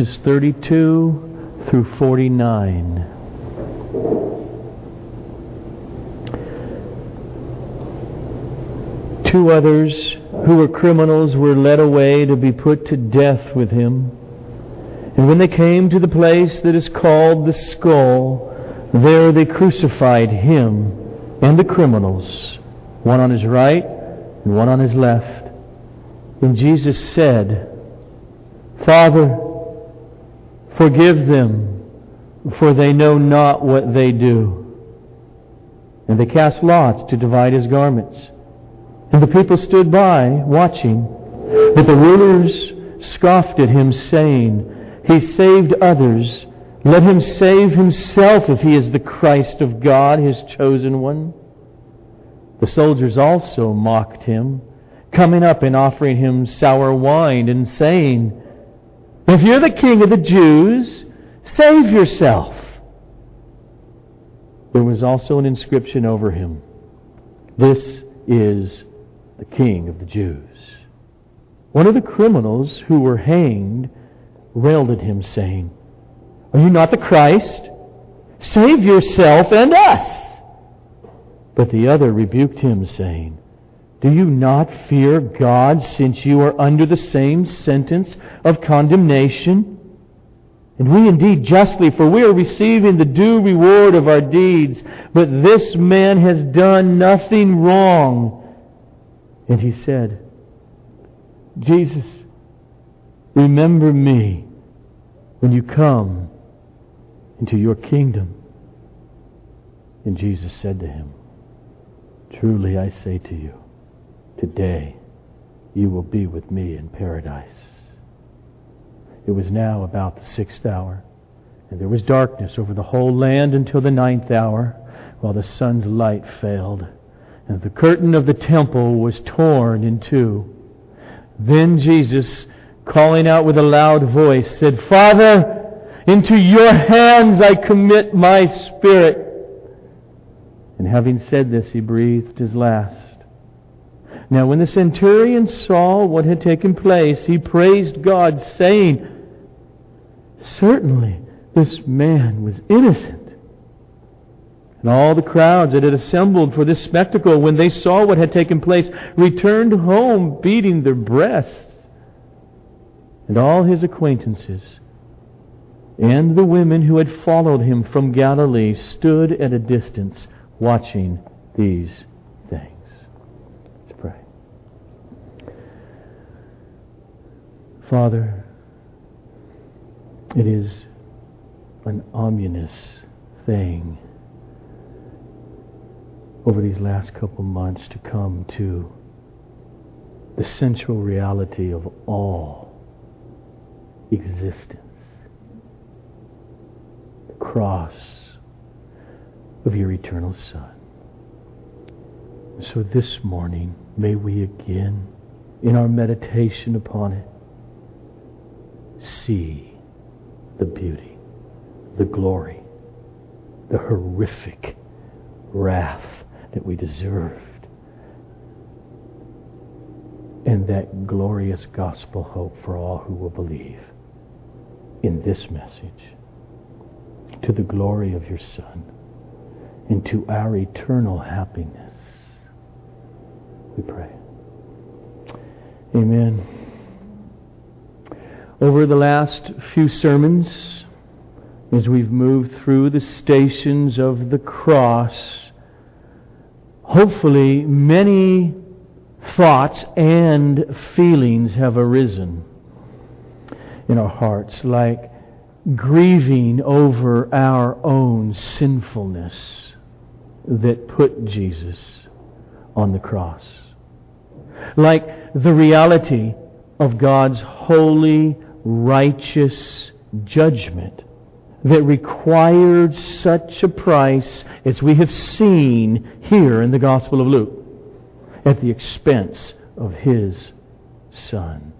verses 32 through 49. Two others who were criminals were led away to be put to death with him. And when they came to the place that is called the skull, there they crucified him and the criminals, one on his right and one on his left. And Jesus said, Father, forgive them, for they know not what they do. And they cast lots to divide his garments. And the people stood by, watching. But the rulers scoffed at him, saying, He saved others. Let him save himself if he is the Christ of God, his chosen one. The soldiers also mocked him, coming up and offering him sour wine and saying, If you're the king of the Jews, save yourself. There was also an inscription over him. This is the king of the Jews. One of the criminals who were hanged railed at him, saying, Are you not the Christ? Save yourself and us. But the other rebuked him, saying, Do you not fear God, since you are under the same sentence of condemnation? And we indeed justly, for we are receiving the due reward of our deeds. But this man has done nothing wrong. And he said, Jesus, remember me when you come into your kingdom. And Jesus said to him, Truly I say to you, today you will be with me in paradise. It was now about the sixth hour, and there was darkness over the whole land until the ninth hour, while the sun's light failed and the curtain of the temple was torn in two. Then Jesus, calling out with a loud voice, said, Father, into your hands I commit my spirit. And having said this, he breathed his last. Now, when the centurion saw what had taken place, he praised God, saying, Certainly this man was innocent. And all the crowds that had assembled for this spectacle, when they saw what had taken place, returned home beating their breasts. And all his acquaintances and the women who had followed him from Galilee stood at a distance watching these things. Let's pray. Father, it is an ominous thing over these last couple months to come to the central reality of all existence the cross of your eternal Son. So this morning, may we again, in our meditation upon it, see the beauty, the glory, the horrific wrath that we deserved. And that glorious gospel hope for all who will believe in this message to the glory of your Son and to our eternal happiness. We pray. Amen. Over the last few sermons, as we've moved through the stations of the cross, hopefully many thoughts and feelings have arisen in our hearts, like grieving over our own sinfulness that put Jesus on the cross. Like the reality of God's holy, righteous judgment that required such a price as we have seen here in the Gospel of Luke at the expense of his Son.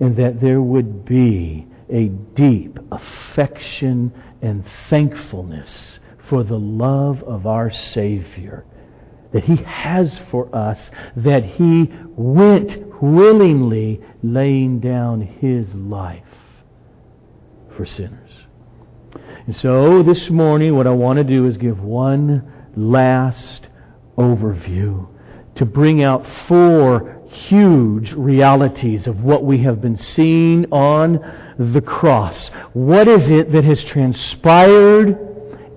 And that there would be a deep affection and thankfulness for the love of our Savior that He has for us, that He went willingly laying down His life for sinners. And so this morning, what I want to do is give one last overview to bring out four huge realities of what we have been seeing on the cross. What is it that has transpired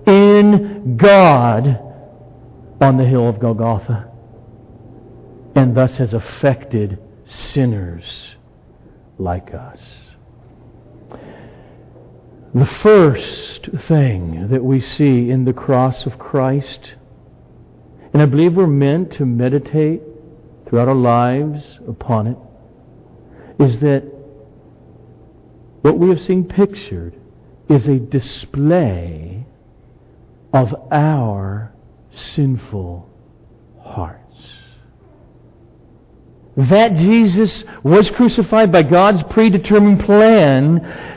in God on the hill of Golgotha and thus has affected sinners like us? The first thing that we see in the cross of Christ, and I believe we're meant to meditate throughout our lives upon it, is that what we have seen pictured is a display of our sinful hearts. That Jesus was crucified by God's predetermined plan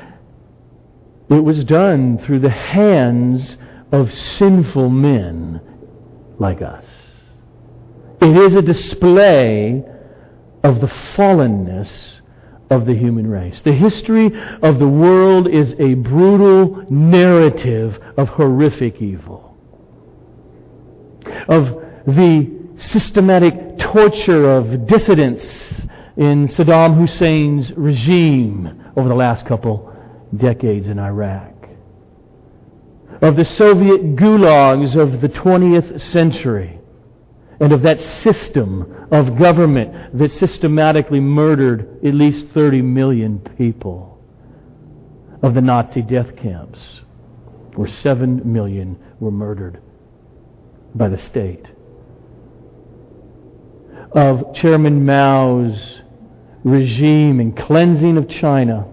it was done through the hands of sinful men like us. It is a display of the fallenness of the human race. The history of the world is a brutal narrative of horrific evil. Of the systematic torture of dissidents in Saddam Hussein's regime over the last couple decades in Iraq, of the Soviet gulags of the 20th century, and of that system of government that systematically murdered at least 30 million people, of the Nazi death camps, where 7 million were murdered by the state, of Chairman Mao's regime and cleansing of China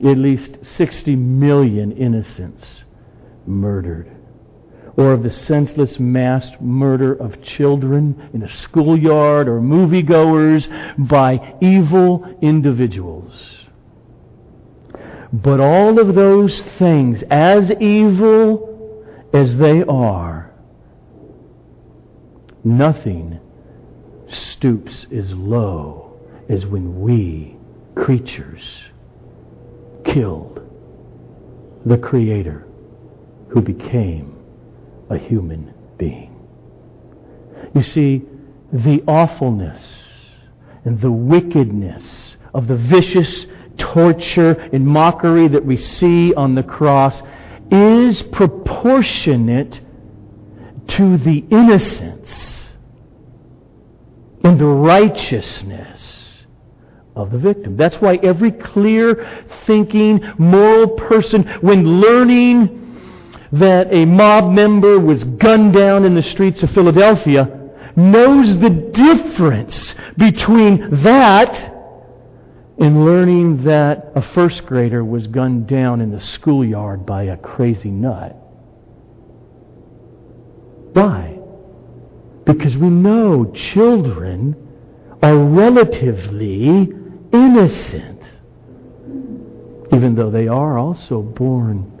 at least 60 million innocents murdered. Or of the senseless mass murder of children in a schoolyard or moviegoers by evil individuals. But all of those things, as evil as they are, nothing stoops as low as when we, creatures, killed the Creator who became a human being. You see, the awfulness and the wickedness of the vicious torture and mockery that we see on the cross is proportionate to the innocence and the righteousness of the victim. That's why every clear thinking, moral person, when learning that a mob member was gunned down in the streets of Philadelphia, knows the difference between that and learning that a first grader was gunned down in the schoolyard by a crazy nut. Why? Because we know children are relatively innocent, even though they are also born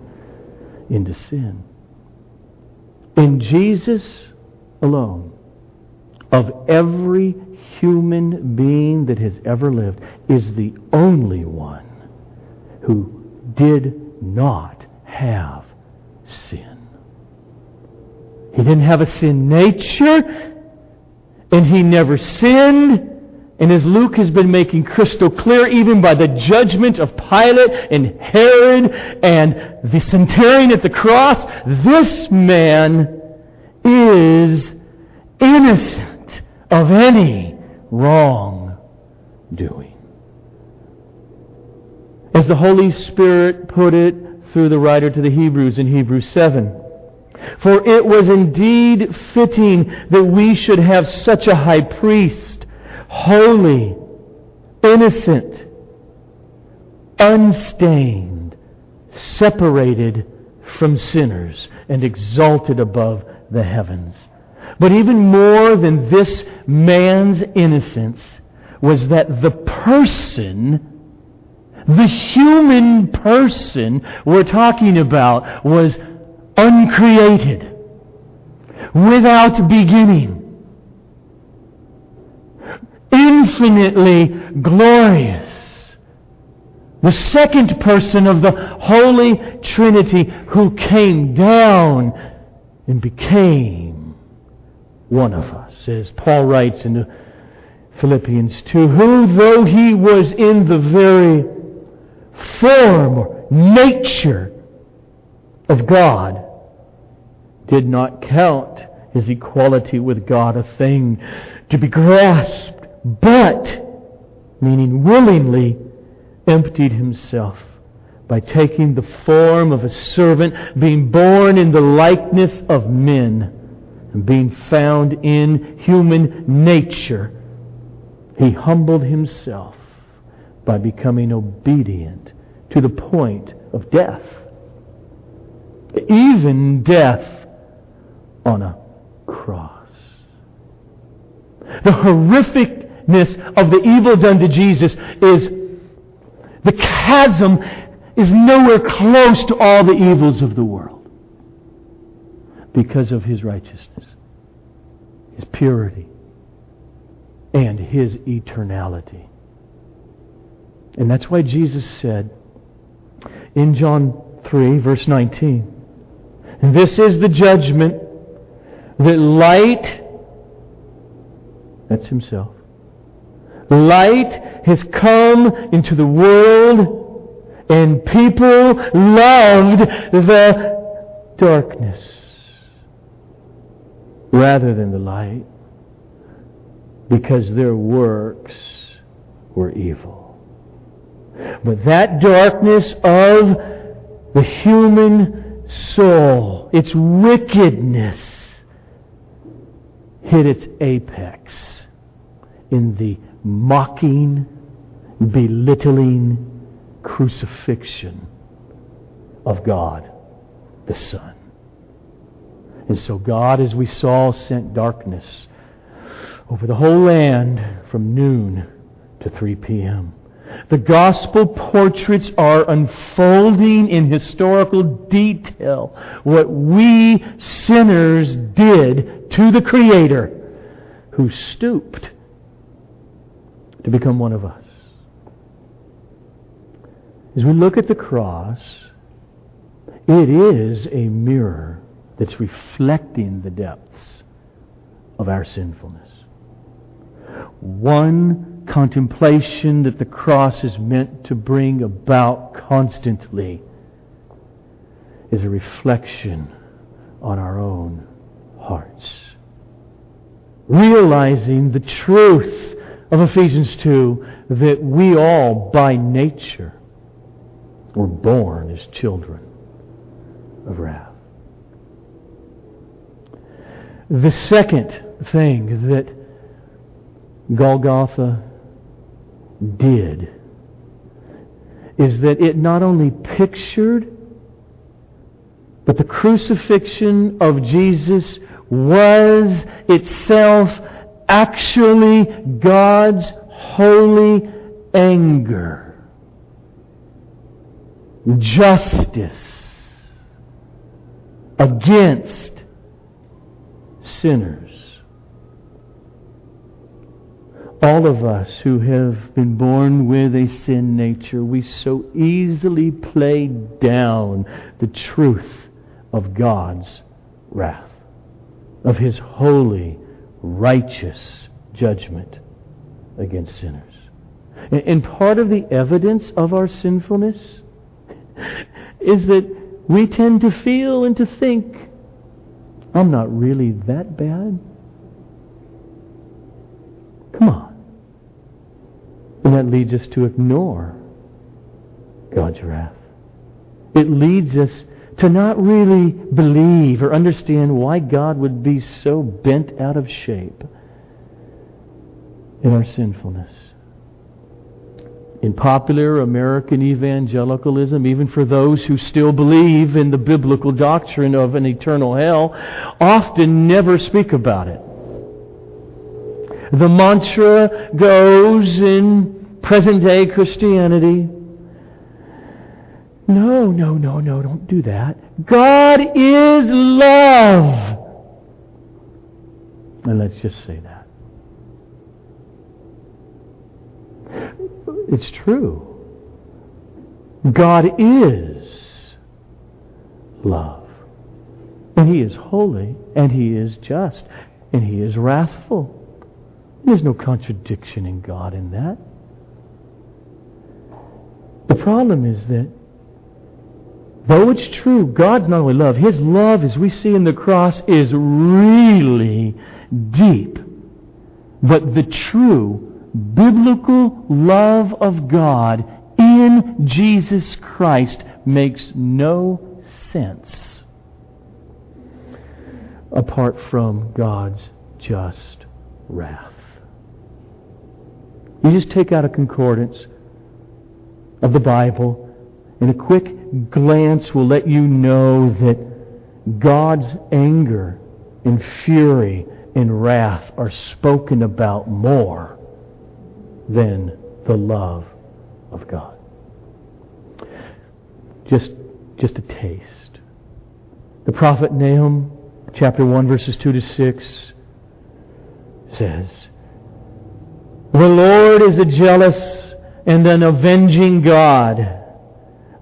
into sin. In Jesus alone, of every human being that has ever lived, is the only one who did not have sin. He didn't have a sin nature, and he never sinned, and as Luke has been making crystal clear, even by the judgment of Pilate and Herod and the centurion at the cross, this man is innocent of any wrongdoing. As the Holy Spirit put it through the writer to the Hebrews in Hebrews 7, for it was indeed fitting that we should have such a high priest holy, innocent, unstained, separated from sinners, and exalted above the heavens. But even more than this man's innocence was that the person, the human person we're talking about, was uncreated, without beginning infinitely glorious, the second person of the Holy Trinity who came down and became one of us, as Paul writes in Philippians 2, who though he was in the very form or nature of God, did not count his equality with God a thing to be grasped, but, meaning willingly, emptied himself by taking the form of a servant, being born in the likeness of men, and being found in human nature, he humbled himself by becoming obedient to the point of death. Even death on a cross. The horrificness of the evil done to Jesus is the chasm is nowhere close to all the evils of the world because of his righteousness, his purity, and his eternality. And that's why Jesus said in John 3, verse 19, and this is the judgment that light, that's himself, light has come into the world and people loved the darkness rather than the light because their works were evil. But that darkness of the human soul, its wickedness, hit its apex in the mocking, belittling crucifixion of God the Son. And so God, as we saw, sent darkness over the whole land from noon to 3 p.m. The gospel portraits are unfolding in historical detail what we sinners did to the Creator who stooped to become one of us. As we look at the cross, it is a mirror that's reflecting the depths of our sinfulness. One contemplation that the cross is meant to bring about constantly is a reflection on our own hearts. Realizing the truth of Ephesians 2 that we all, by nature, were born as children of wrath. The second thing that Golgotha did is that it not only pictured, but the crucifixion of Jesus was itself actually God's holy anger, justice against sinners. All of us who have been born with a sin nature, we so easily play down the truth of God's wrath, of His holy righteous judgment against sinners. And part of the evidence of our sinfulness is that we tend to feel and to think, I'm not really that bad. Come on. And that leads us to ignore God's wrath. It leads us to not really believe or understand why God would be so bent out of shape in our sinfulness. In popular American evangelicalism, even for those who still believe in the biblical doctrine of an eternal hell, often never speak about it. The mantra goes in present day Christianity no, no, no, no, don't do that. God is love. And let's just say that. It's true. God is love. And He is holy, and He is just, and He is wrathful. There's no contradiction in God in that. The problem is that though it's true, God's not only love, His love, as we see in the cross, is really deep. But the true biblical love of God in Jesus Christ makes no sense apart from God's just wrath. You just take out a concordance of the Bible, and a quick glance will let you know that God's anger and fury and wrath are spoken about more than the love of God. Just, just a taste. The prophet Nahum, chapter 1, verses 2 to 6, says, The Lord is a jealous and an avenging God.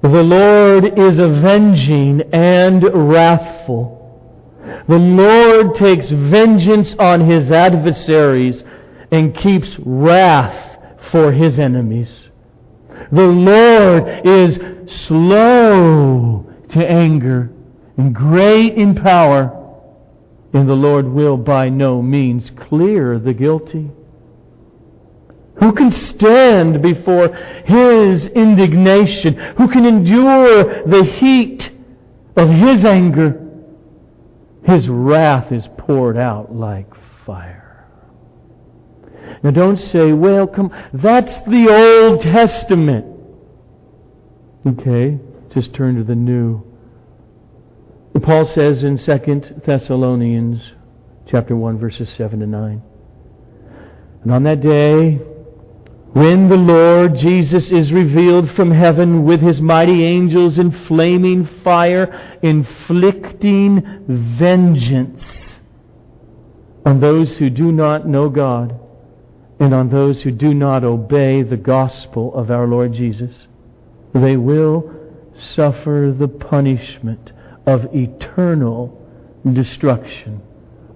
The Lord is avenging and wrathful. The Lord takes vengeance on his adversaries and keeps wrath for his enemies. The Lord is slow to anger and great in power, and the Lord will by no means clear the guilty. Who can stand before his indignation? Who can endure the heat of his anger? His wrath is poured out like fire. Now don't say, well, come, that's the Old Testament. Okay, just turn to the New. Paul says in 2 Thessalonians chapter 1 verses 7 to 9. And on that day, when the Lord Jesus is revealed from heaven with his mighty angels in flaming fire, inflicting vengeance on those who do not know God and on those who do not obey the gospel of our Lord Jesus, they will suffer the punishment of eternal destruction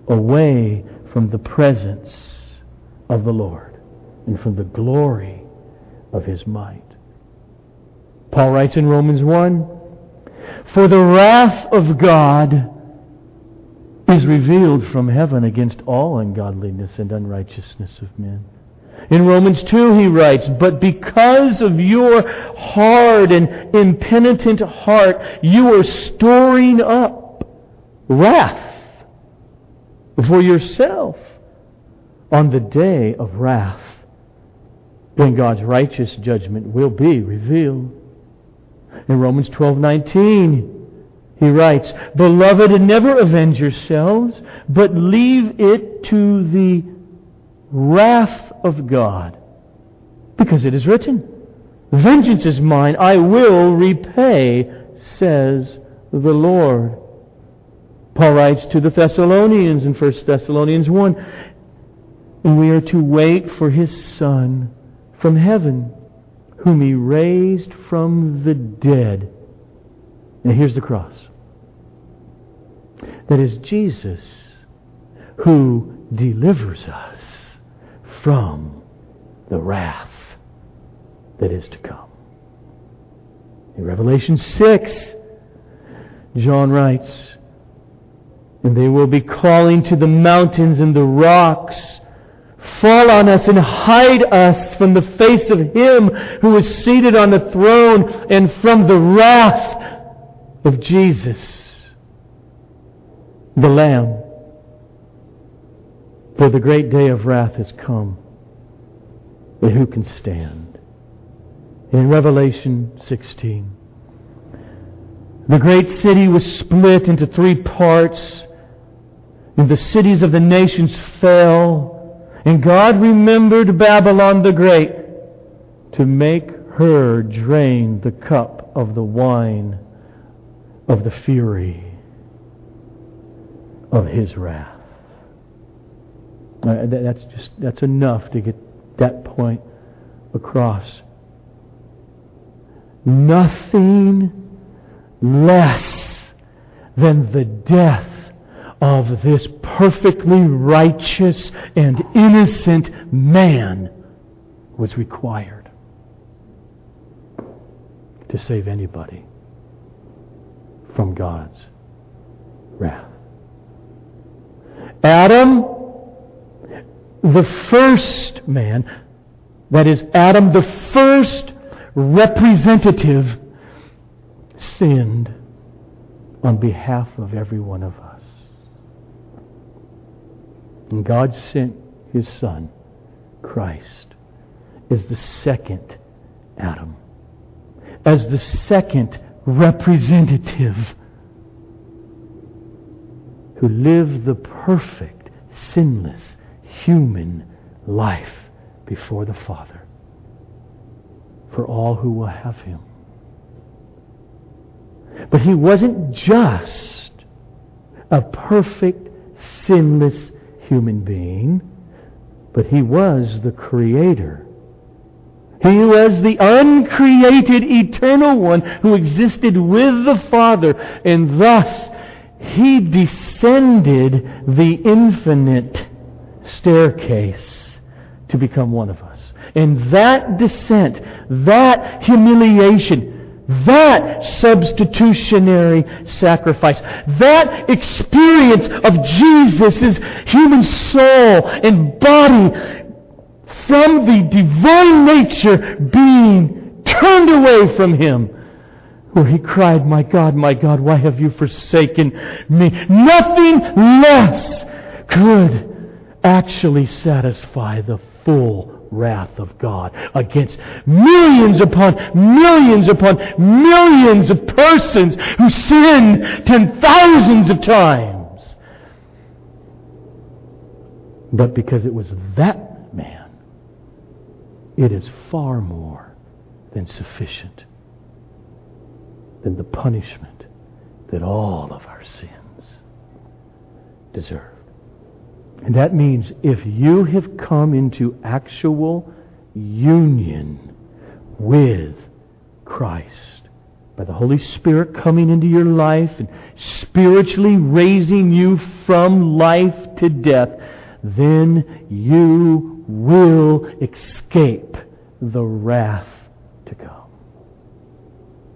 away from the presence of the Lord and from the glory of his might. Paul writes in Romans 1 For the wrath of God is revealed from heaven against all ungodliness and unrighteousness of men. In Romans 2 he writes, But because of your hard and impenitent heart, you are storing up wrath for yourself on the day of wrath when God's righteous judgment will be revealed. In Romans 12:19, he writes, "Beloved, never avenge yourselves, but leave it to the wrath of God, because it is written, Vengeance is mine, I will repay, says the Lord." Paul writes to the Thessalonians in 1 Thessalonians 1, and we are to wait for his Son from heaven, whom he raised from the dead. Now here's the cross. That is Jesus who delivers us from the wrath that is to come. In Revelation 6, John writes, And they will be calling to the mountains and the rocks fall on us and hide us from the face of Him who is seated on the throne and from the wrath of Jesus, the Lamb. For the great day of wrath has come. And who can stand? In Revelation 16, the great city was split into three parts, and the cities of the nations fell and God remembered Babylon the Great to make her drain the cup of the wine of the fury of his wrath. Uh, that's just that's enough to get that point across. nothing less than the death of this perfectly righteous and innocent man was required to save anybody from God's wrath. Adam, the first man, that is, Adam, the first representative, sinned on behalf of every one of us. And God sent His Son, Christ, as the second Adam, as the second representative who lived the perfect, sinless, human life before the Father for all who will have him. But he wasn't just a perfect, sinless human being, but he was the Creator. He was the uncreated, eternal one who existed with the Father, and thus he descended the infinite staircase to become one of us. And that descent, that humiliation, that substitutionary sacrifice, that experience of Jesus' human soul and body from the divine nature being turned away from him, where he cried, My God, my God, why have you forsaken me? Nothing less could actually satisfy the full wrath of God against millions upon millions upon millions of persons who sinned ten thousands of times. But because it was that man, it is far more than sufficient than the punishment that all of our sins deserve. And that means if you have come into actual union with Christ, by the Holy Spirit coming into your life and spiritually raising you from life to death, then you will escape the wrath to come.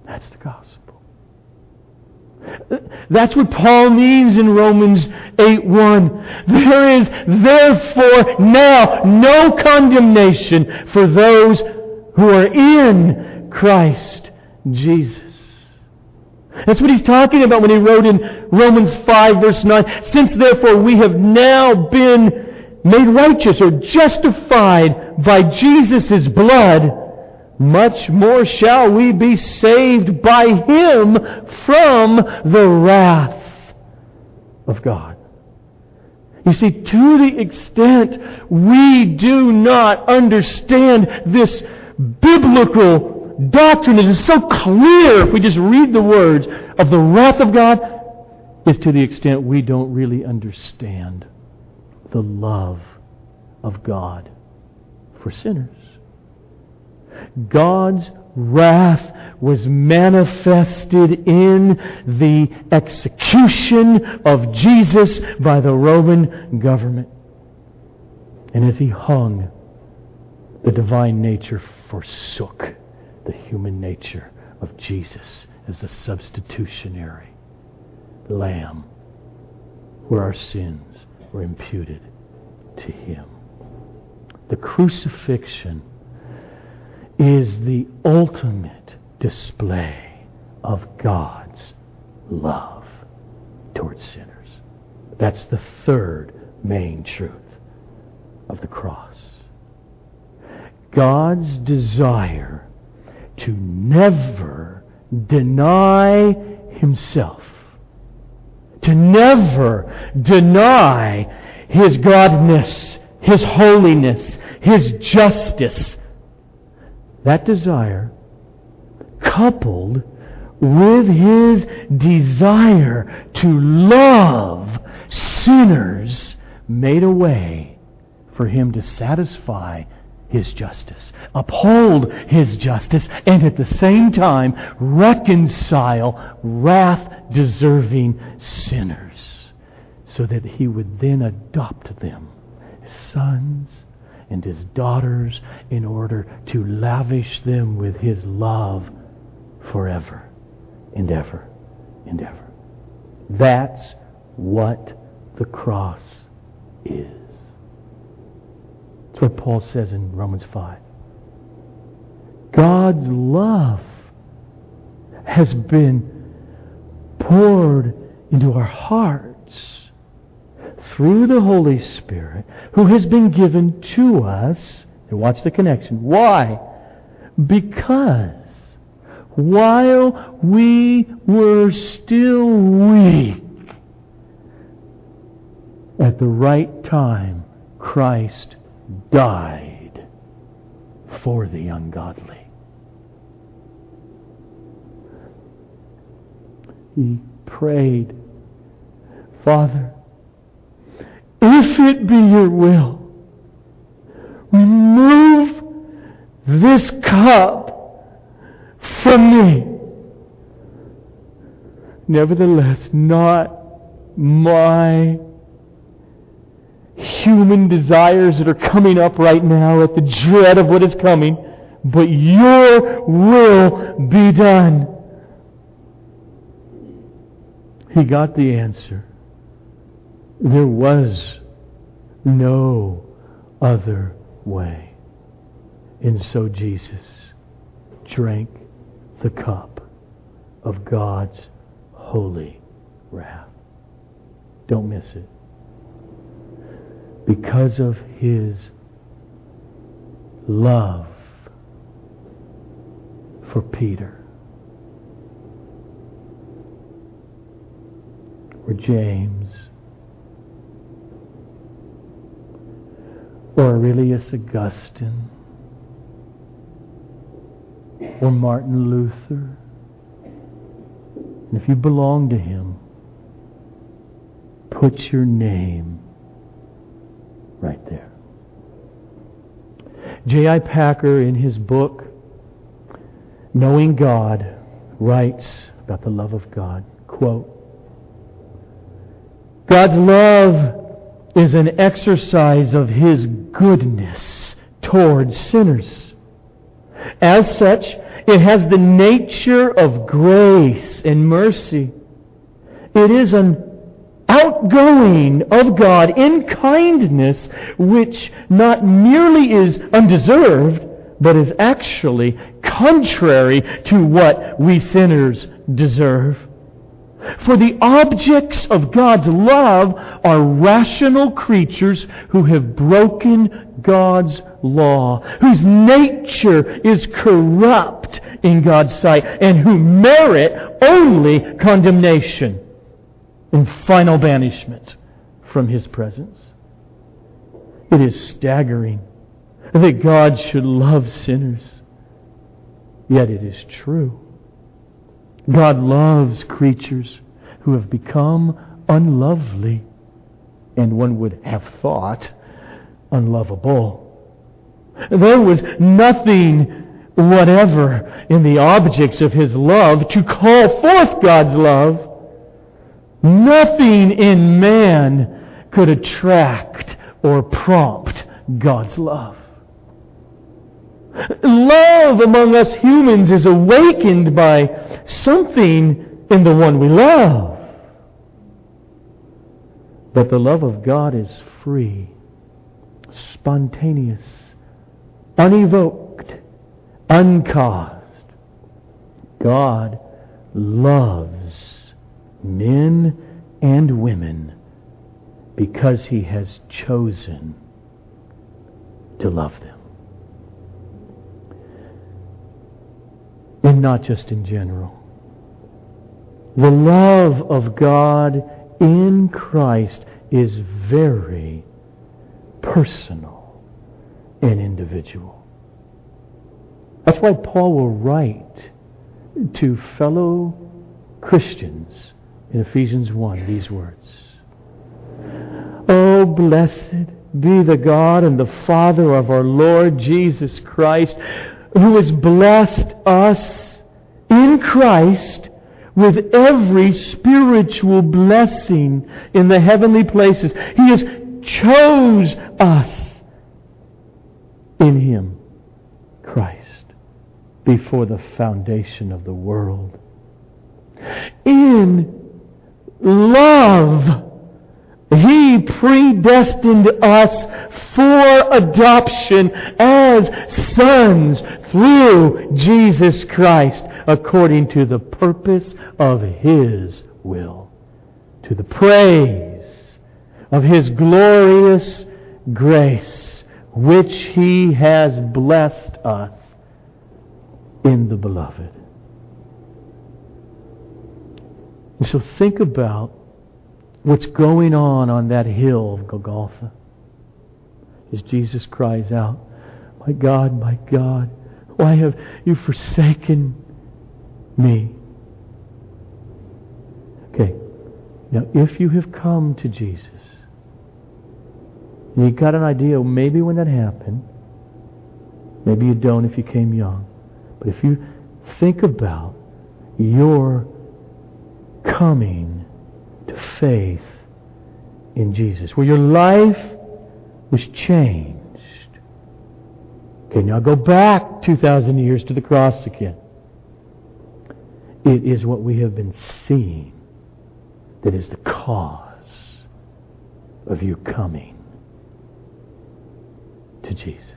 That's the gospel. That's what Paul means in Romans 8:1. There is therefore now no condemnation for those who are in Christ Jesus. That's what he's talking about when he wrote in Romans 5 verse 9. Since therefore we have now been made righteous or justified by Jesus' blood, much more shall we be saved by him from the wrath of God. You see, to the extent we do not understand this biblical doctrine, it is so clear if we just read the words of the wrath of God, is to the extent we don't really understand the love of God for sinners. God's wrath was manifested in the execution of Jesus by the Roman government. And as he hung, the divine nature forsook the human nature of Jesus as a substitutionary lamb where our sins were imputed to him. The crucifixion is the ultimate display of God's love towards sinners. That's the third main truth of the cross. God's desire to never deny himself, to never deny his godness, his holiness, his justice, that desire, coupled with his desire to love sinners, made a way for him to satisfy His justice, uphold His justice, and at the same time reconcile wrath deserving sinners, so that He would then adopt them as sons and His daughters in order to lavish them with His love forever and ever and ever. That's what the cross is. That's what Paul says in Romans 5. God's love has been poured into our hearts through the Holy Spirit who has been given to us. And watch the connection. Why? Because while we were still weak, at the right time, Christ died for the ungodly. He prayed, Father, if it be your will, remove this cup from me. Nevertheless, not my human desires that are coming up right now at the dread of what is coming, but your will be done. He got the answer. There was no other way. And so Jesus drank the cup of God's holy wrath. Don't miss it because of his love for Peter. Or James. Or Aurelius Augustine. Or Martin Luther. And if you belong to him, put your name right there. J.I. Packer, in his book, Knowing God, writes about the love of God. Quote, God's love is an exercise of His goodness towards sinners. As such, it has the nature of grace and mercy. It is an outgoing of God in kindness, which not merely is undeserved, but is actually contrary to what we sinners deserve. For the objects of God's love are rational creatures who have broken God's law, whose nature is corrupt in God's sight, and who merit only condemnation and final banishment from his presence. It is staggering that God should love sinners. Yet it is true. God loves creatures who have become unlovely and one would have thought unlovable. There was nothing whatever in the objects of his love to call forth God's love. Nothing in man could attract or prompt God's love. Love among us humans is awakened by something in the one we love. But the love of God is free, spontaneous, unevoked, uncaused. God loves men and women, because he has chosen to love them. And not just in general. The love of God in Christ is very personal and individual. That's why Paul will write to fellow Christians in Ephesians 1 these words Oh, blessed be the God and the Father of our Lord Jesus Christ, who has blessed us in Christ with every spiritual blessing in the heavenly places. He has chose us in Him, Christ, before the foundation of the world. In love, He predestined us for adoption as sons through Jesus Christ according to the purpose of His will, to the praise of His glorious grace, which He has blessed us in the Beloved. And so think about what's going on on that hill of Golgotha as Jesus cries out, My God, my God, why have you forsaken me? Okay, now if you have come to Jesus, you got an idea maybe when that happened, maybe you don't if you came young, but if you think about your coming to faith in Jesus, where your life was changed. Okay, now go back 2,000 years to the cross again. It is what we have been seeing that is the cause of your coming to Jesus.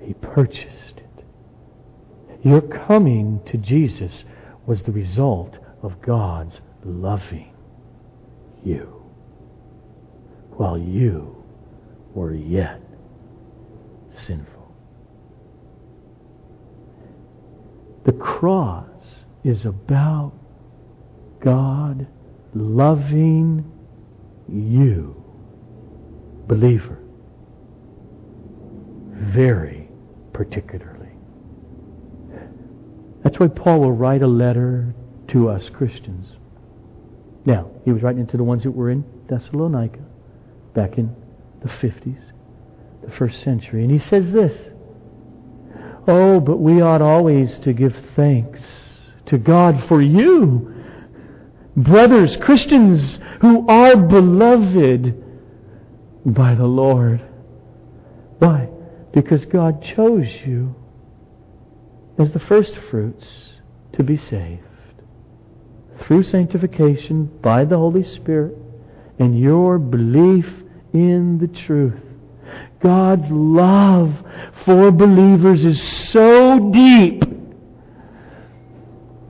He purchased it. Your coming to Jesus was the result of God's loving you while you were yet sinful. The cross is about God loving you, believer, very particularly. That's why Paul will write a letter to us Christians. Now, he was writing to the ones that were in Thessalonica back in the 50s, the first century. And he says this Oh, but we ought always to give thanks to God for you, brothers, Christians who are beloved by the Lord. Why? Because God chose you as the first fruits to be saved through sanctification by the Holy Spirit and your belief in the truth. God's love for believers is so deep,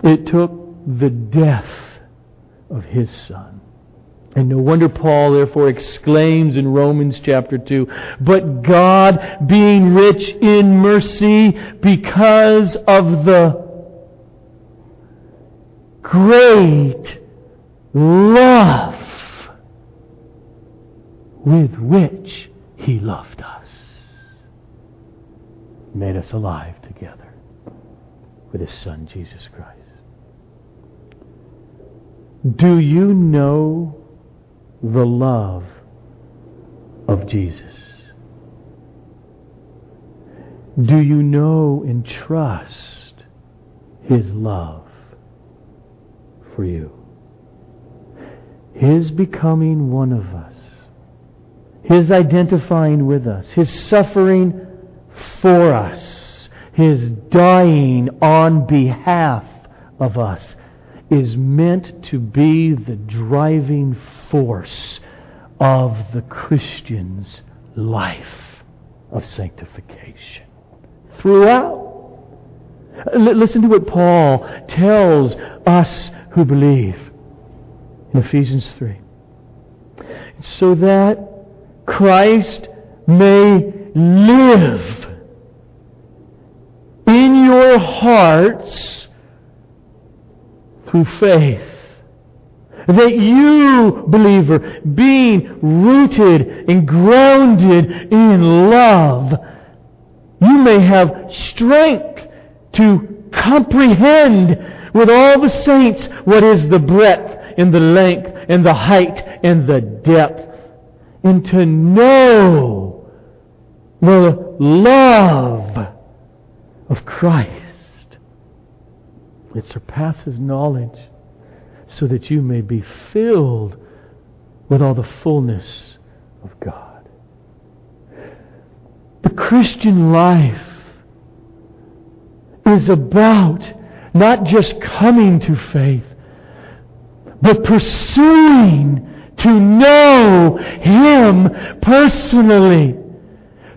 it took the death of his Son. And no wonder Paul therefore exclaims in Romans chapter 2, But God, being rich in mercy because of the great love with which He loved us. Made us alive together with His Son, Jesus Christ. Do you know the love of Jesus? Do you know and trust His love for you? His becoming one of us his identifying with us, His suffering for us, His dying on behalf of us is meant to be the driving force of the Christian's life of sanctification. Throughout. L- listen to what Paul tells us who believe in Ephesians 3. So that Christ may live in your hearts through faith. That you, believer, being rooted and grounded in love, you may have strength to comprehend with all the saints what is the breadth and the length and the height and the depth and to know the love of Christ. It surpasses knowledge so that you may be filled with all the fullness of God. The Christian life is about not just coming to faith, but pursuing to know Him personally,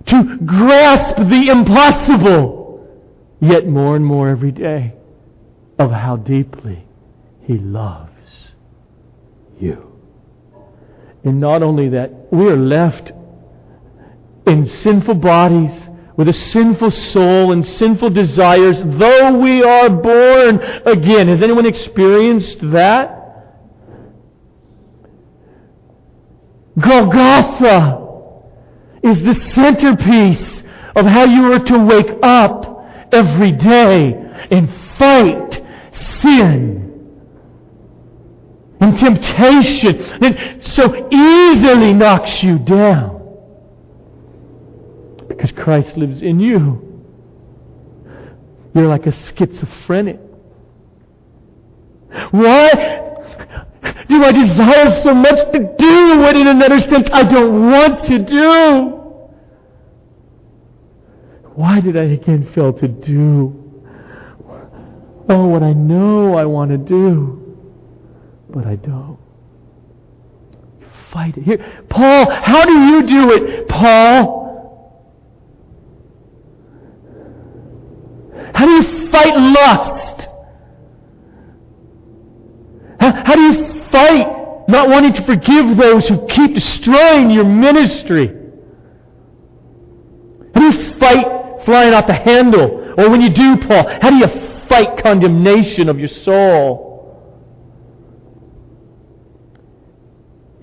to grasp the impossible, yet more and more every day of how deeply He loves you. And not only that, we are left in sinful bodies with a sinful soul and sinful desires, though we are born again. Has anyone experienced that? Golgotha is the centerpiece of how you are to wake up every day and fight sin and temptation that so easily knocks you down. Because Christ lives in you. You're like a schizophrenic. Why do I desire so much to do what in another sense I don't want to do? Why did I again fail to do? Oh, what I know I want to do, but I don't. Fight it. Here, Paul, how do you do it, Paul? How do you fight lust? How, how do you fight not wanting to forgive those who keep destroying your ministry? How do you fight flying off the handle? Or when you do, Paul, how do you fight condemnation of your soul?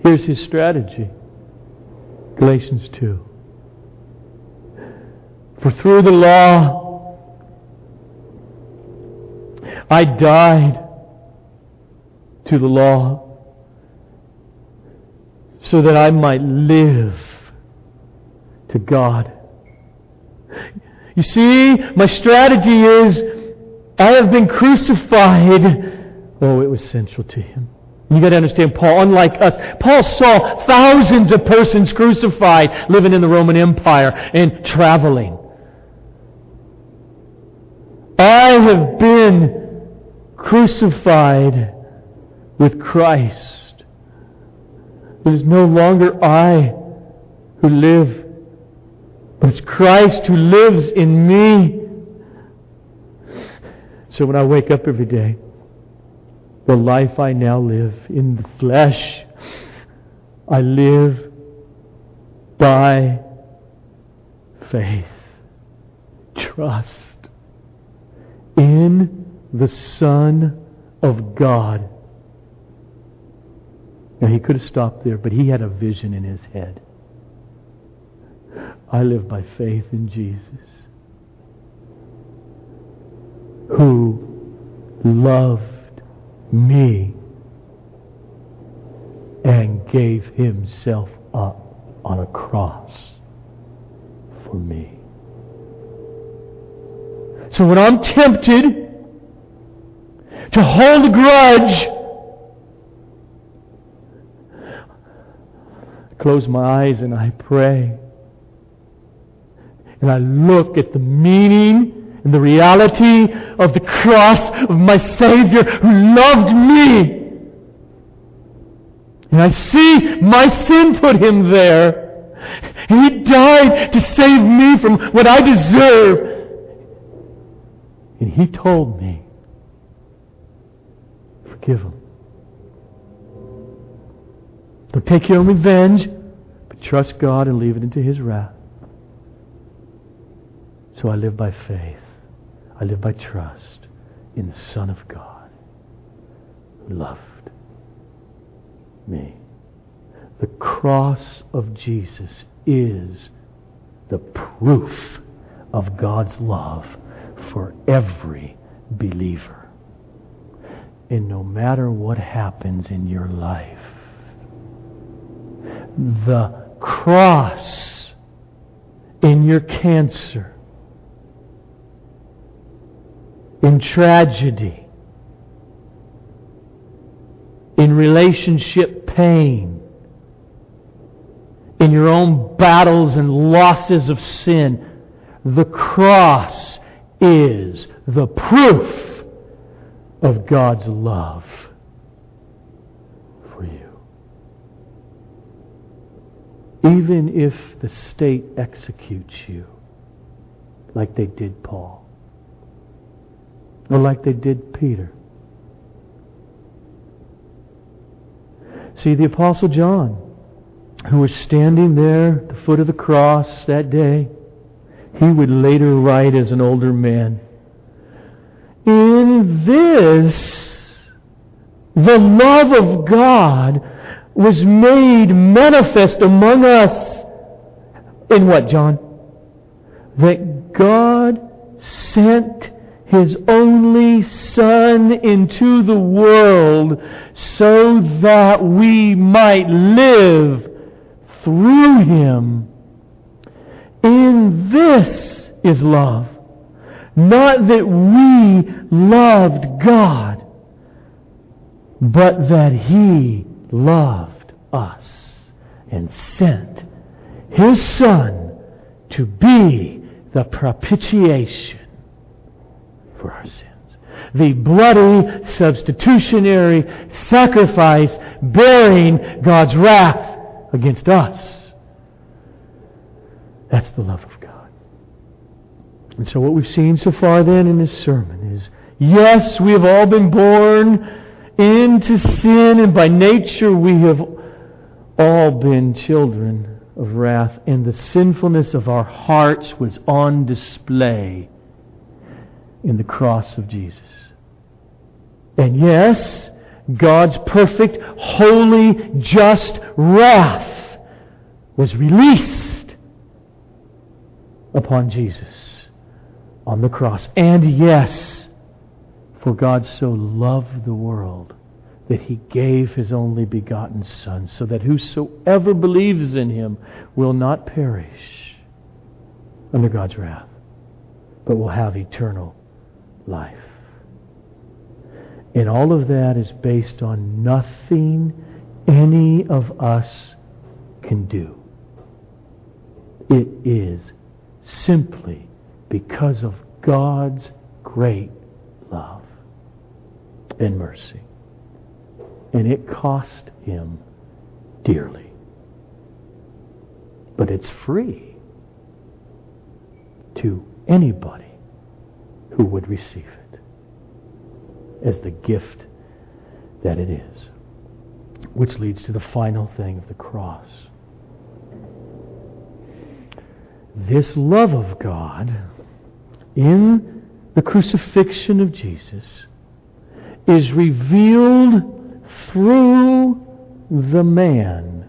Here's his strategy Galatians 2. For through the law, I died to the law so that I might live to God. You see, my strategy is I have been crucified. Oh, it was central to him. You got to understand, Paul, unlike us, Paul saw thousands of persons crucified living in the Roman Empire and traveling. I have been crucified with Christ. It is no longer I who live, but it's Christ who lives in me. So when I wake up every day, the life I now live in the flesh, I live by faith, trust in the Son of God. Now, he could have stopped there, but he had a vision in his head. I live by faith in Jesus, who loved me and gave himself up on a cross for me. So when I'm tempted to hold a grudge, I close my eyes and I pray. And I look at the meaning and the reality of the cross of my Savior who loved me. And I see my sin put him there. He died to save me from what I deserve. And he told me Forgive them. Don't take your own revenge, but trust God and leave it into His wrath. So I live by faith. I live by trust in the Son of God who loved me. The cross of Jesus is the proof of God's love for every believer. And no matter what happens in your life, the cross in your cancer, in tragedy, in relationship pain, in your own battles and losses of sin. The cross is the proof of God's love for you. Even if the state executes you, like they did Paul, or like they did Peter. See, the Apostle John who was standing there at the foot of the cross that day, he would later write as an older man, In this, the love of God was made manifest among us. In what, John? That God sent His only Son into the world so that we might live through him. In this is love. Not that we loved God, but that he loved us and sent his Son to be the propitiation for our sins. The bloody substitutionary sacrifice bearing God's wrath against us. That's the love. And so what we've seen so far then in this sermon is, yes, we have all been born into sin and by nature we have all been children of wrath and the sinfulness of our hearts was on display in the cross of Jesus. And yes, God's perfect, holy, just wrath was released upon Jesus on the cross. And yes, for God so loved the world that he gave his only begotten Son, so that whosoever believes in him will not perish under God's wrath, but will have eternal life. And all of that is based on nothing any of us can do. It is simply because of God's great love and mercy. And it cost him dearly. But it's free to anybody who would receive it as the gift that it is. Which leads to the final thing of the cross. This love of God in the crucifixion of Jesus is revealed through the man,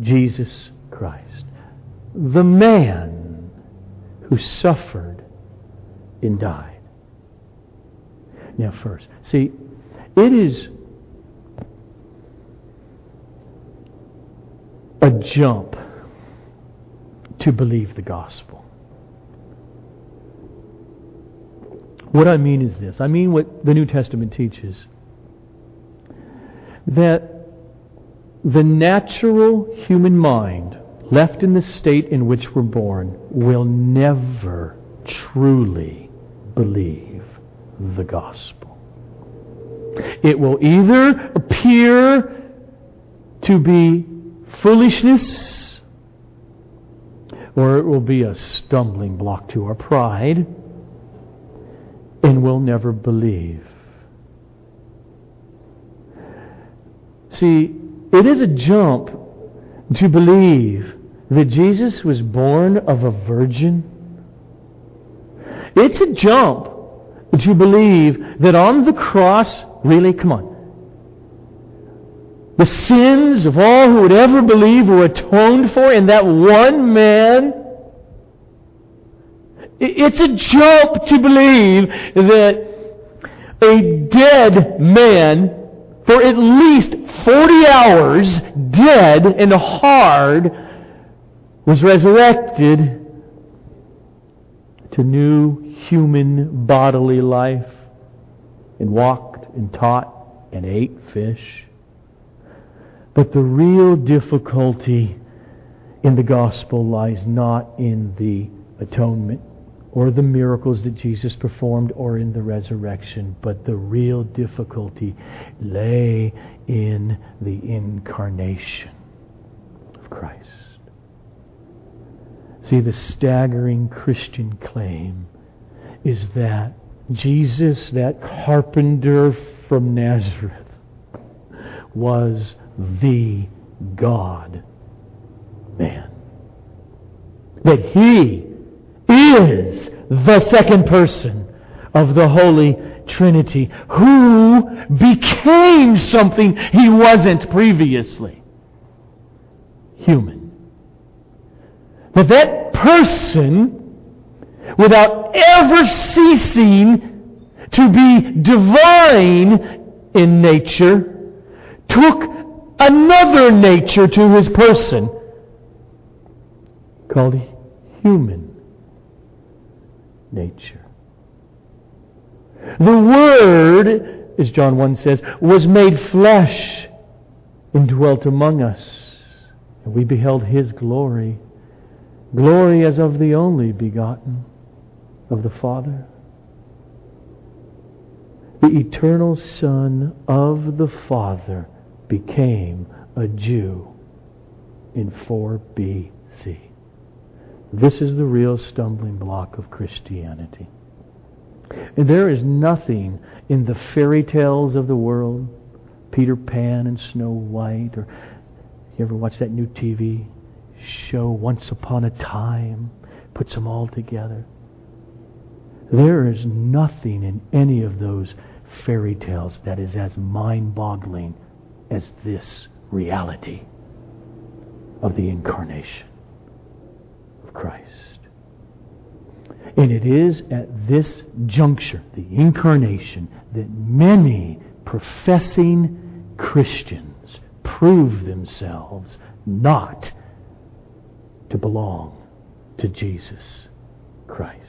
Jesus Christ. The man who suffered and died. Now, first, see, it is a jump to believe the gospel. What I mean is this. I mean what the New Testament teaches. That the natural human mind, left in the state in which we're born, will never truly believe the gospel. It will either appear to be foolishness or it will be a stumbling block to our pride and we'll never believe. See, it is a jump to believe that Jesus was born of a virgin. It's a jump you believe that on the cross, really, come on, the sins of all who would ever believe were atoned for in that one man? It's a joke to believe that a dead man for at least 40 hours, dead and hard, was resurrected to new human bodily life and walked and taught and ate fish. But the real difficulty in the gospel lies not in the atonement or the miracles that Jesus performed or in the resurrection, but the real difficulty lay in the incarnation of Christ. See, the staggering Christian claim is that Jesus, that carpenter from Nazareth, was the God man. That he is the second person of the Holy Trinity who became something he wasn't previously. Human. That that person, without ever ceasing to be divine in nature, took another nature to his person called human nature. The Word, as John 1 says, was made flesh and dwelt among us. And we beheld His glory, glory as of the only begotten of the Father. The eternal Son of the Father became a Jew in 4 BC. This is the real stumbling block of Christianity. And there is nothing in the fairy tales of the world, Peter Pan and Snow White, or you ever watch that new TV show, Once Upon a Time, puts them all together. There is nothing in any of those fairy tales that is as mind boggling as this reality of the incarnation Christ. And it is at this juncture, the incarnation, that many professing Christians prove themselves not to belong to Jesus Christ.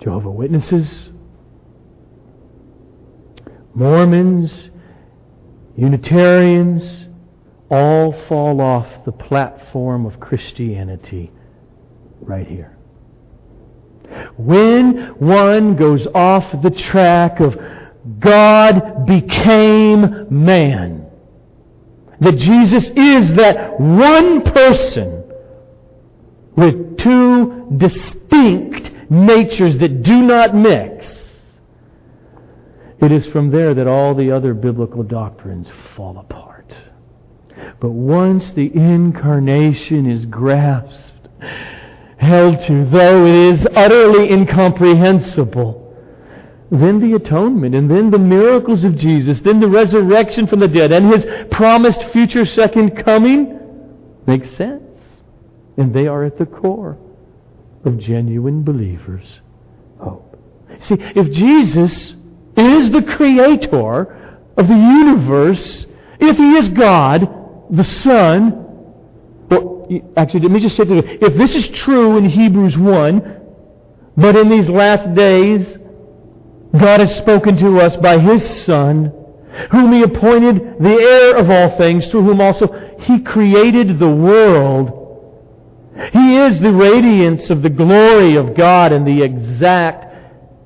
Jehovah Witnesses, Mormons, Unitarians, all fall off the platform of Christianity right here. When one goes off the track of God became man, that Jesus is that one person with two distinct natures that do not mix, it is from there that all the other biblical doctrines fall apart. But once the incarnation is grasped, held to, though it is utterly incomprehensible, then the atonement, and then the miracles of Jesus, then the resurrection from the dead, and his promised future second coming makes sense. And they are at the core of genuine believers' hope. See, if Jesus is the creator of the universe, if he is God, the Son, well, actually, let me just say this. if this is true in Hebrews 1, but in these last days, God has spoken to us by His Son, whom He appointed the heir of all things, through whom also He created the world. He is the radiance of the glory of God and the exact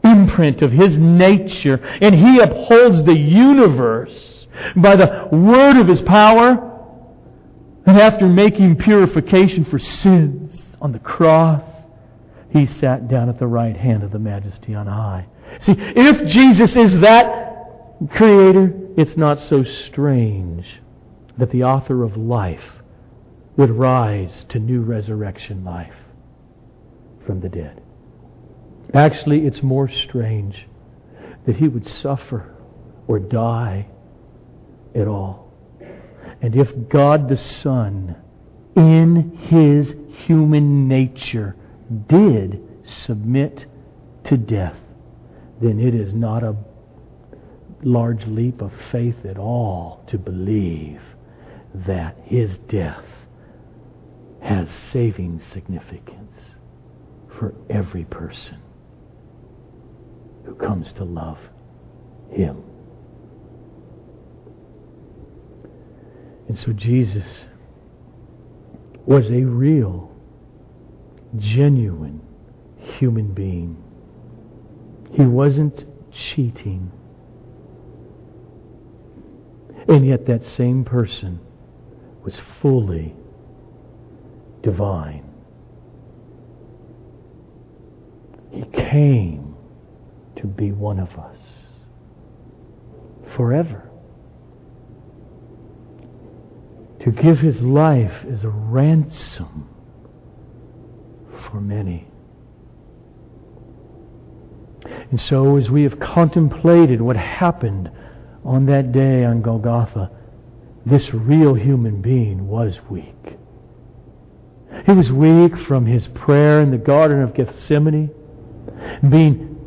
imprint of His nature, and He upholds the universe by the word of His power and after making purification for sins on the cross, he sat down at the right hand of the majesty on high. See, if Jesus is that creator, it's not so strange that the author of life would rise to new resurrection life from the dead. Actually, it's more strange that he would suffer or die at all. And if God the Son, in his human nature, did submit to death, then it is not a large leap of faith at all to believe that his death has saving significance for every person who comes to love him. And so Jesus was a real, genuine human being. He wasn't cheating. And yet, that same person was fully divine. He came to be one of us forever. To give his life as a ransom for many. And so, as we have contemplated what happened on that day on Golgotha, this real human being was weak. He was weak from his prayer in the Garden of Gethsemane, being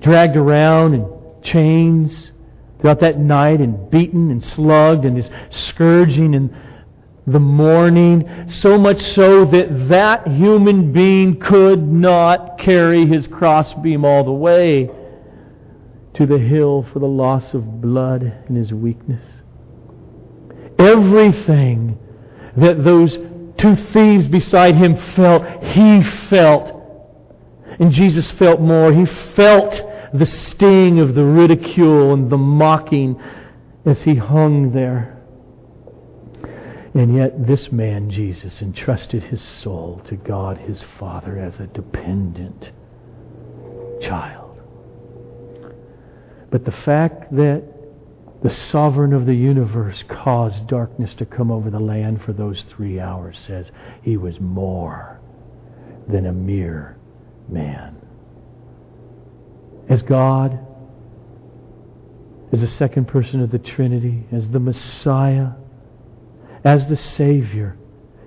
dragged around in chains throughout that night and beaten and slugged and his scourging in the morning, so much so that that human being could not carry his crossbeam all the way to the hill for the loss of blood in his weakness. Everything that those two thieves beside him felt, he felt. And Jesus felt more. He felt the sting of the ridicule and the mocking as he hung there. And yet, this man, Jesus, entrusted his soul to God his Father as a dependent child. But the fact that the sovereign of the universe caused darkness to come over the land for those three hours says he was more than a mere man. As God, as the second person of the Trinity, as the Messiah, as the Savior,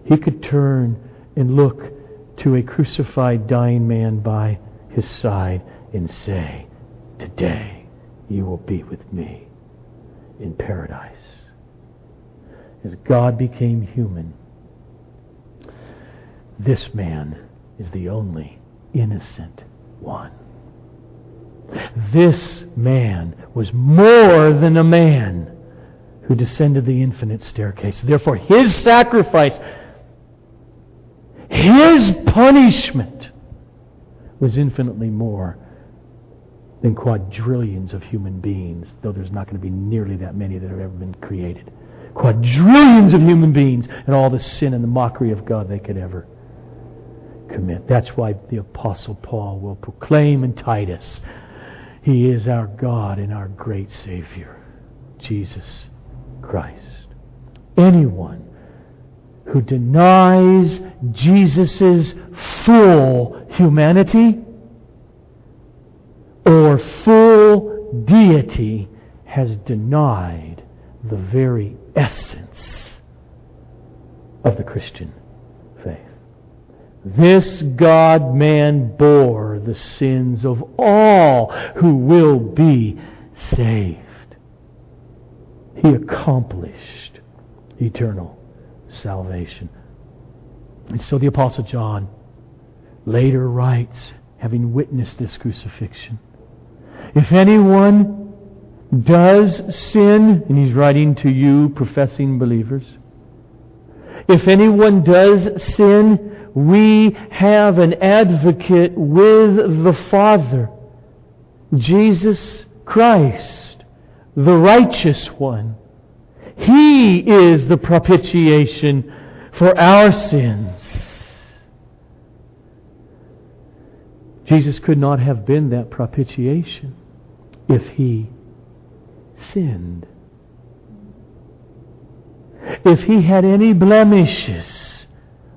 he could turn and look to a crucified, dying man by his side and say, Today you will be with me in paradise. As God became human, this man is the only innocent one. This man was more than a man who descended the infinite staircase. Therefore, his sacrifice, his punishment, was infinitely more than quadrillions of human beings, though there's not going to be nearly that many that have ever been created. Quadrillions of human beings and all the sin and the mockery of God they could ever commit. That's why the Apostle Paul will proclaim in Titus, He is our God and our great Savior, Jesus Christ. Anyone who denies Jesus' full humanity or full deity has denied the very essence of the Christian faith. This God man bore the sins of all who will be saved. He accomplished eternal salvation. And so the Apostle John later writes, having witnessed this crucifixion, if anyone does sin, and he's writing to you, professing believers, if anyone does sin, we have an advocate with the Father, Jesus Christ, the righteous one. He is the propitiation for our sins. Jesus could not have been that propitiation if he sinned. If he had any blemishes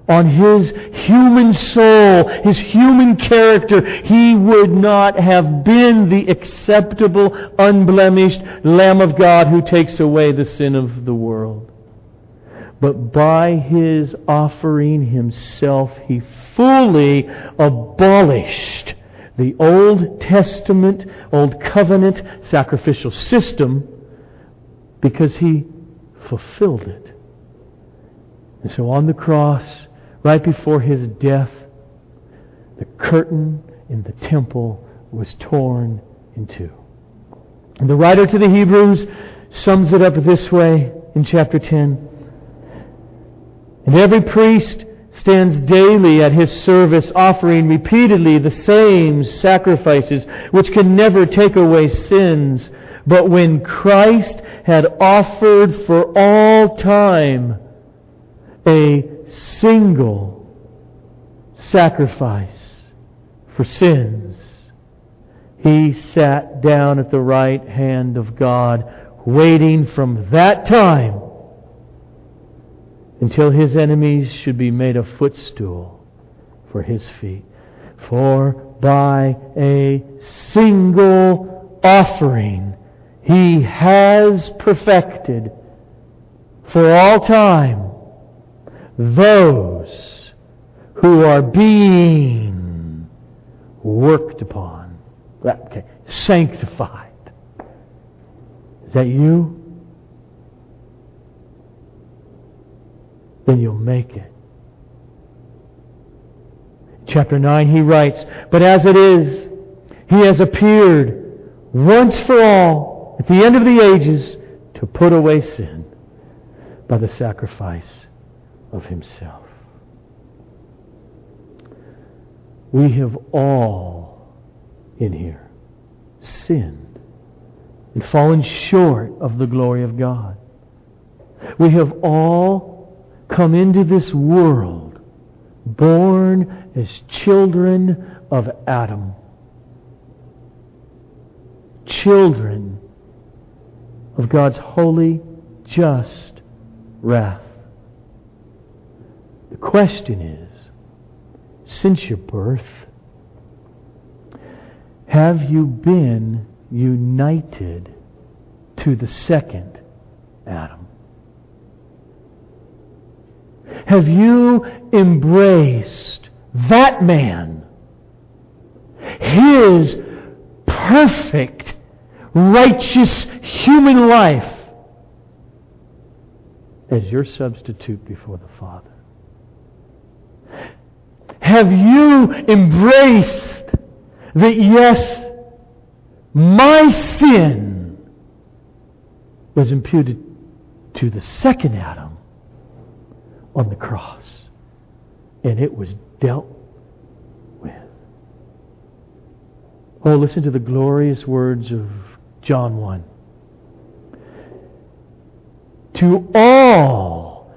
on his human soul, his human character, he would not have been the acceptable, unblemished Lamb of God who takes away the sin of the world. But by his offering himself, he fully abolished the Old Testament, Old Covenant sacrificial system because he fulfilled it. And so on the cross, right before his death, the curtain in the temple was torn in two. And the writer to the Hebrews sums it up this way in chapter 10. And every priest stands daily at his service, offering repeatedly the same sacrifices, which can never take away sins. But when Christ had offered for all time a single sacrifice for sins, he sat down at the right hand of God, waiting from that time until his enemies should be made a footstool for his feet. For by a single offering he has perfected for all time those who are being worked upon. Okay, sanctified. Is that you? then you'll make it. Chapter 9, he writes, But as it is, he has appeared once for all at the end of the ages to put away sin by the sacrifice of himself. We have all in here sinned and fallen short of the glory of God. We have all come into this world born as children of Adam. Children of God's holy, just wrath. The question is since your birth, have you been united to the second Adam? Have you embraced that man? His perfect, righteous human life as your substitute before the Father? Have you embraced that, yes, my sin was imputed to the second Adam? on the cross. And it was dealt with. Oh, listen to the glorious words of John 1. To all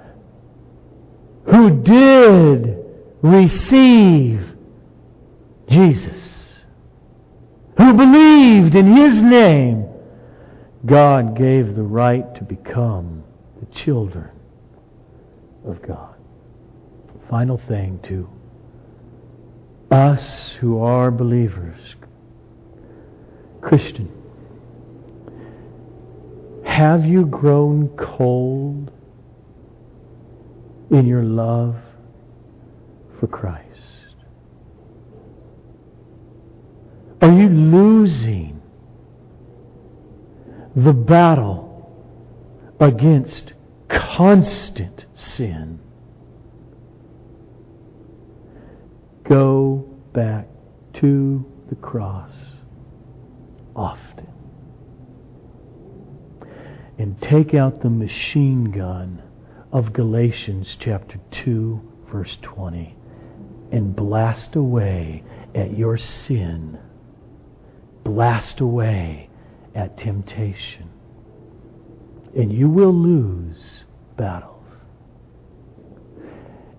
who did receive Jesus, who believed in His name, God gave the right to become the children of God. Final thing to us who are believers. Christian, have you grown cold in your love for Christ? Are you losing the battle against constant sin. Go back to the cross often. And take out the machine gun of Galatians chapter 2, verse 20, and blast away at your sin. Blast away at temptation. And you will lose battles.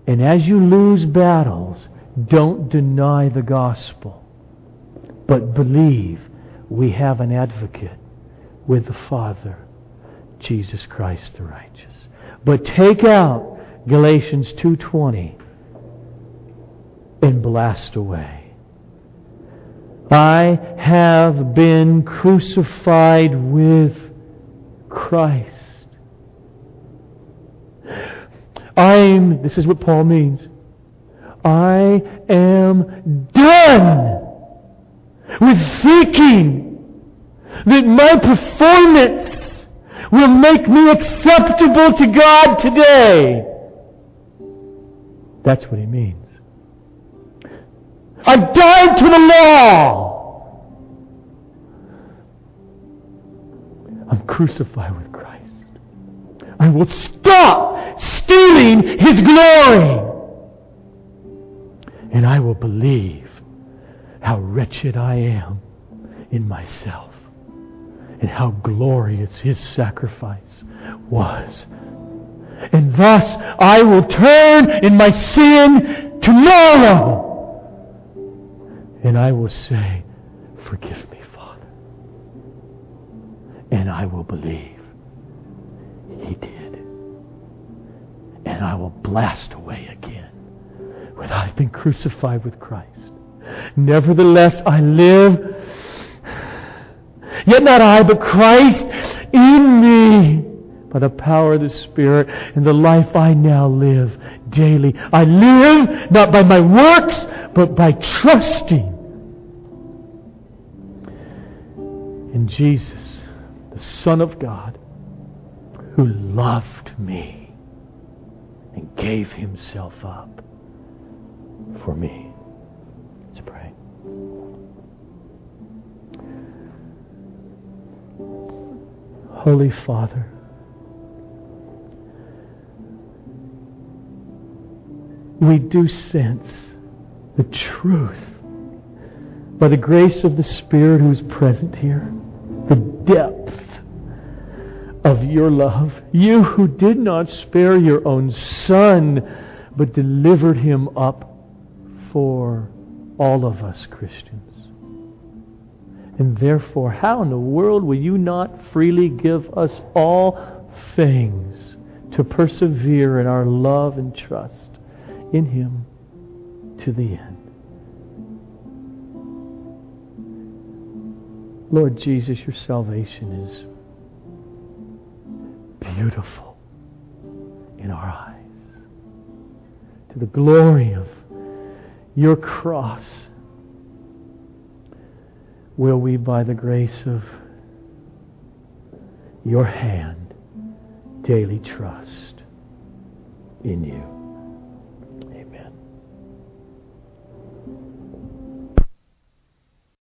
And as you lose battles, don't deny the gospel, but believe we have an advocate with the Father, Jesus Christ the righteous. But take out Galatians 2:20 and blast away. I have been crucified with Christ. I'm, this is what Paul means. I am done with thinking that my performance will make me acceptable to God today. That's what he means. I died to the law. I'm crucified with Christ. I will stop stealing His glory. And I will believe how wretched I am in myself and how glorious His sacrifice was. And thus I will turn in my sin tomorrow. And I will say, Forgive me, Father. And I will believe He did. And I will blast away again when I've been crucified with Christ. Nevertheless, I live. Yet not I, but Christ in me by the power of the Spirit and the life I now live daily. I live not by my works, but by trusting in Jesus, the Son of God, who loved me and gave himself up for me. Let's pray. Holy Father, we do sense the truth by the grace of the Spirit who is present here, the depth of your love. You who did not spare your own Son, but delivered him up for all of us Christians. And therefore, how in the world will you not freely give us all things to persevere in our love and trust? in Him to the end. Lord Jesus, your salvation is beautiful in our eyes. To the glory of your cross, will we, by the grace of your hand, daily trust in you.